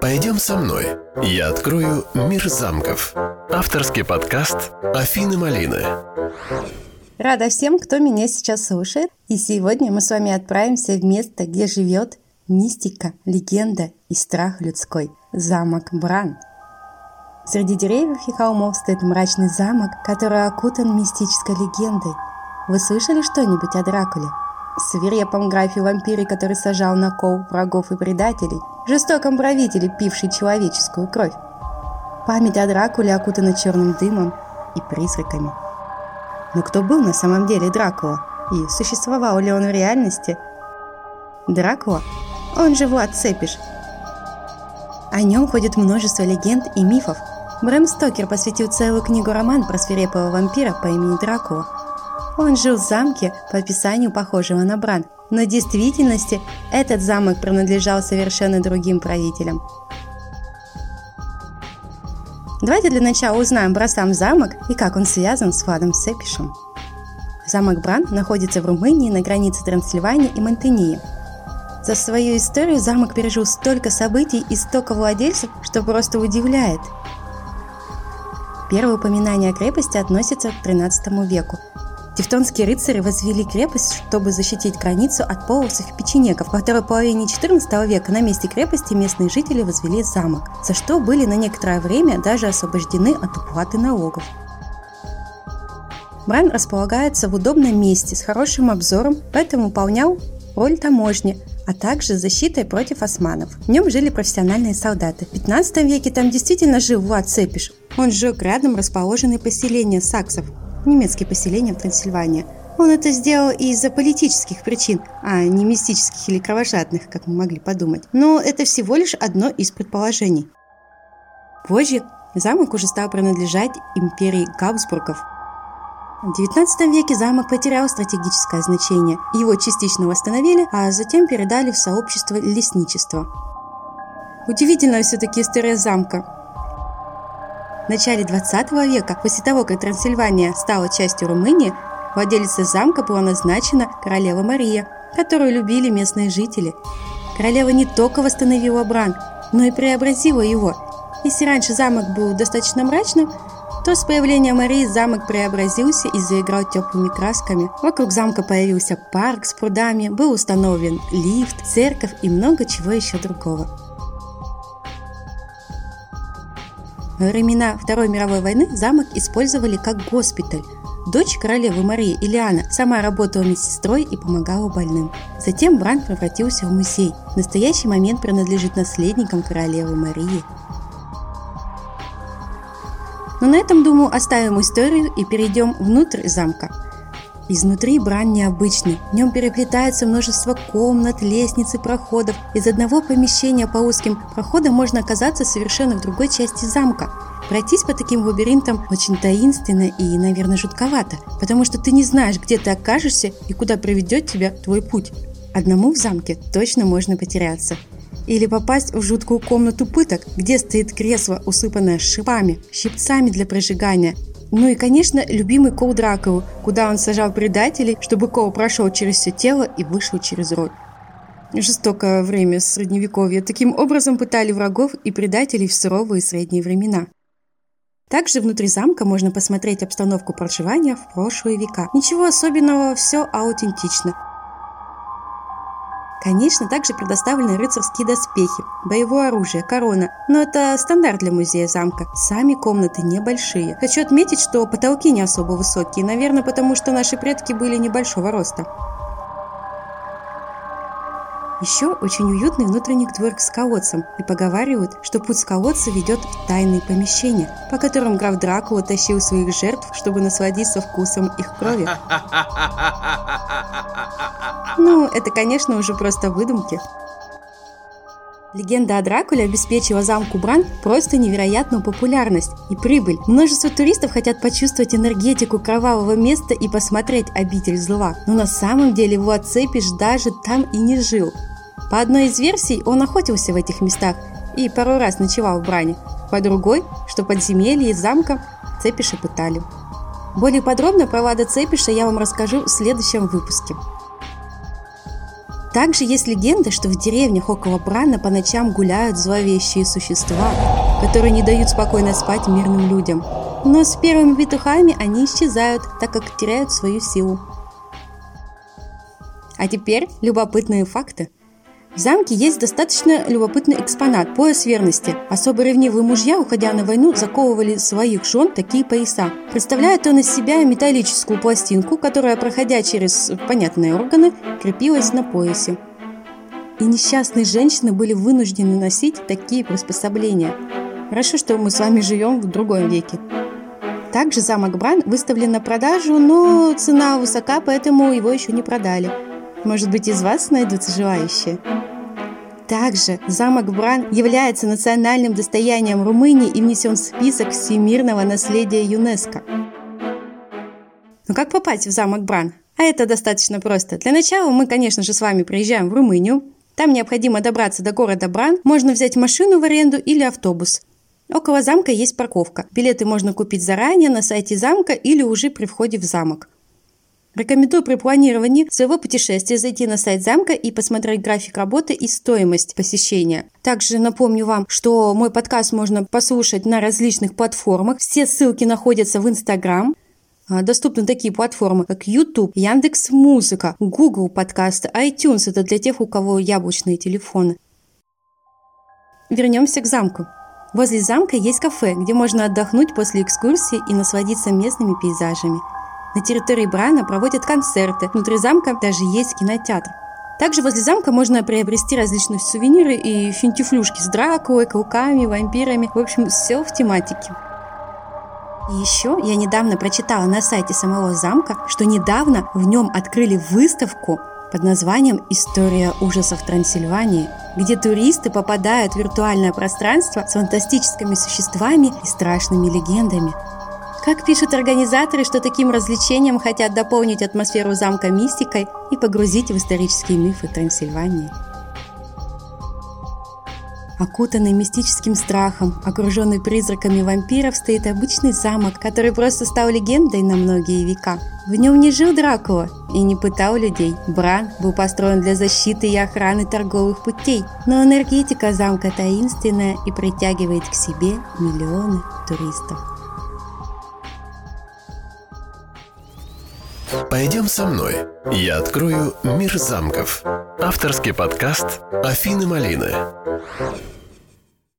Пойдем со мной. Я открою мир замков. Авторский подкаст Афины Малины. Рада всем, кто меня сейчас слушает. И сегодня мы с вами отправимся в место, где живет мистика, легенда и страх людской. Замок Бран. Среди деревьев и холмов стоит мрачный замок, который окутан мистической легендой. Вы слышали что-нибудь о Дракуле? Свирепом графе вампире, который сажал на кол врагов и предателей, жестоком правителе, пивший человеческую кровь. Память о Дракуле окутана черным дымом и призраками. Но кто был на самом деле Дракула? И существовал ли он в реальности? Дракула? Он же Влад Цепиш. О нем ходит множество легенд и мифов. Брэм Стокер посвятил целую книгу-роман про свирепого вампира по имени Дракула – он жил в замке по описанию похожего на Бран, но в действительности этот замок принадлежал совершенно другим правителям. Давайте для начала узнаем про сам замок и как он связан с Владом Сепишем. Замок Бран находится в Румынии на границе Трансильвании и Монтении. За свою историю замок пережил столько событий и столько владельцев, что просто удивляет. Первое упоминание о крепости относится к XIII веку, Тевтонские рыцари возвели крепость, чтобы защитить границу от полосов и печенегов. Во второй половине XIV века на месте крепости местные жители возвели замок, за что были на некоторое время даже освобождены от уплаты налогов. Бран располагается в удобном месте с хорошим обзором, поэтому выполнял роль таможни, а также защитой против османов. В нем жили профессиональные солдаты. В 15 веке там действительно жил Влад Цепиш. Он сжег рядом расположенные поселения саксов, немецкие поселения в Трансильвании. Он это сделал из-за политических причин, а не мистических или кровожадных, как мы могли подумать. Но это всего лишь одно из предположений. Позже замок уже стал принадлежать империи Габсбургов. В XIX веке замок потерял стратегическое значение. Его частично восстановили, а затем передали в сообщество лесничества. Удивительная все-таки история замка. В начале 20 века, после того, как Трансильвания стала частью Румынии, владелицей замка была назначена королева Мария, которую любили местные жители. Королева не только восстановила Бран, но и преобразила его. Если раньше замок был достаточно мрачным, то с появлением Марии замок преобразился и заиграл теплыми красками. Вокруг замка появился парк с прудами, был установлен лифт, церковь и много чего еще другого. Во времена Второй мировой войны замок использовали как госпиталь. Дочь королевы Марии Илиана сама работала медсестрой и помогала больным. Затем Бран превратился в музей. В настоящий момент принадлежит наследникам королевы Марии. Но на этом, думаю, оставим историю и перейдем внутрь замка. Изнутри брань необычный. В нем переплетается множество комнат, лестниц и проходов. Из одного помещения по узким проходам можно оказаться совершенно в другой части замка. Пройтись по таким лабиринтам очень таинственно и, наверное, жутковато, потому что ты не знаешь, где ты окажешься и куда приведет тебя твой путь. Одному в замке точно можно потеряться. Или попасть в жуткую комнату пыток, где стоит кресло, усыпанное шипами, щипцами для прожигания, ну и, конечно, любимый Кол Дракулу, куда он сажал предателей, чтобы Кол прошел через все тело и вышел через рот. Жестокое время средневековья. Таким образом пытали врагов и предателей в суровые средние времена. Также внутри замка можно посмотреть обстановку проживания в прошлые века. Ничего особенного, все аутентично. Конечно, также предоставлены рыцарские доспехи, боевое оружие, корона, но это стандарт для музея замка. Сами комнаты небольшие. Хочу отметить, что потолки не особо высокие, наверное, потому что наши предки были небольшого роста. Еще очень уютный внутренний дворик с колодцем, и поговаривают, что путь с колодца ведет в тайные помещения, по которым граф Дракула тащил своих жертв, чтобы насладиться вкусом их крови. Ну, это, конечно, уже просто выдумки. Легенда о Дракуле обеспечила замку Бран просто невероятную популярность и прибыль. Множество туристов хотят почувствовать энергетику кровавого места и посмотреть обитель зла. Но на самом деле Влад Цепиш даже там и не жил. По одной из версий, он охотился в этих местах и пару раз ночевал в Бране. По другой, что подземелье из замка Цепиша пытали. Более подробно про Лада Цепиша я вам расскажу в следующем выпуске. Также есть легенда, что в деревнях около Брана по ночам гуляют зловещие существа, которые не дают спокойно спать мирным людям. Но с первыми петухами они исчезают, так как теряют свою силу. А теперь любопытные факты. В замке есть достаточно любопытный экспонат – пояс верности. Особо ревнивые мужья, уходя на войну, заковывали своих жен такие пояса. Представляет он из себя металлическую пластинку, которая, проходя через понятные органы, крепилась на поясе. И несчастные женщины были вынуждены носить такие приспособления. Хорошо, что мы с вами живем в другом веке. Также замок Бран выставлен на продажу, но цена высока, поэтому его еще не продали. Может быть, из вас найдутся желающие? Также замок Бран является национальным достоянием Румынии и внесен в список всемирного наследия ЮНЕСКО. Но как попасть в замок Бран? А это достаточно просто. Для начала мы, конечно же, с вами приезжаем в Румынию. Там необходимо добраться до города Бран. Можно взять машину в аренду или автобус. Около замка есть парковка. Билеты можно купить заранее на сайте замка или уже при входе в замок. Рекомендую при планировании своего путешествия зайти на сайт замка и посмотреть график работы и стоимость посещения. Также напомню вам, что мой подкаст можно послушать на различных платформах. Все ссылки находятся в Инстаграм. А, доступны такие платформы, как YouTube, Яндекс Музыка, Google подкасты, iTunes. Это для тех, у кого яблочные телефоны. Вернемся к замку. Возле замка есть кафе, где можно отдохнуть после экскурсии и насладиться местными пейзажами – на территории Брана проводят концерты. Внутри замка даже есть кинотеатр. Также возле замка можно приобрести различные сувениры и финтифлюшки с Дракулой, клыками, вампирами. В общем, все в тематике. И еще я недавно прочитала на сайте самого замка, что недавно в нем открыли выставку под названием «История ужасов Трансильвании», где туристы попадают в виртуальное пространство с фантастическими существами и страшными легендами. Как пишут организаторы, что таким развлечением хотят дополнить атмосферу замка мистикой и погрузить в исторические мифы Трансильвании. Окутанный мистическим страхом, окруженный призраками вампиров, стоит обычный замок, который просто стал легендой на многие века. В нем не жил Дракула и не пытал людей. Бран был построен для защиты и охраны торговых путей, но энергетика замка таинственная и притягивает к себе миллионы туристов. Пойдем со мной. Я открою мир замков. Авторский подкаст Афины Малины.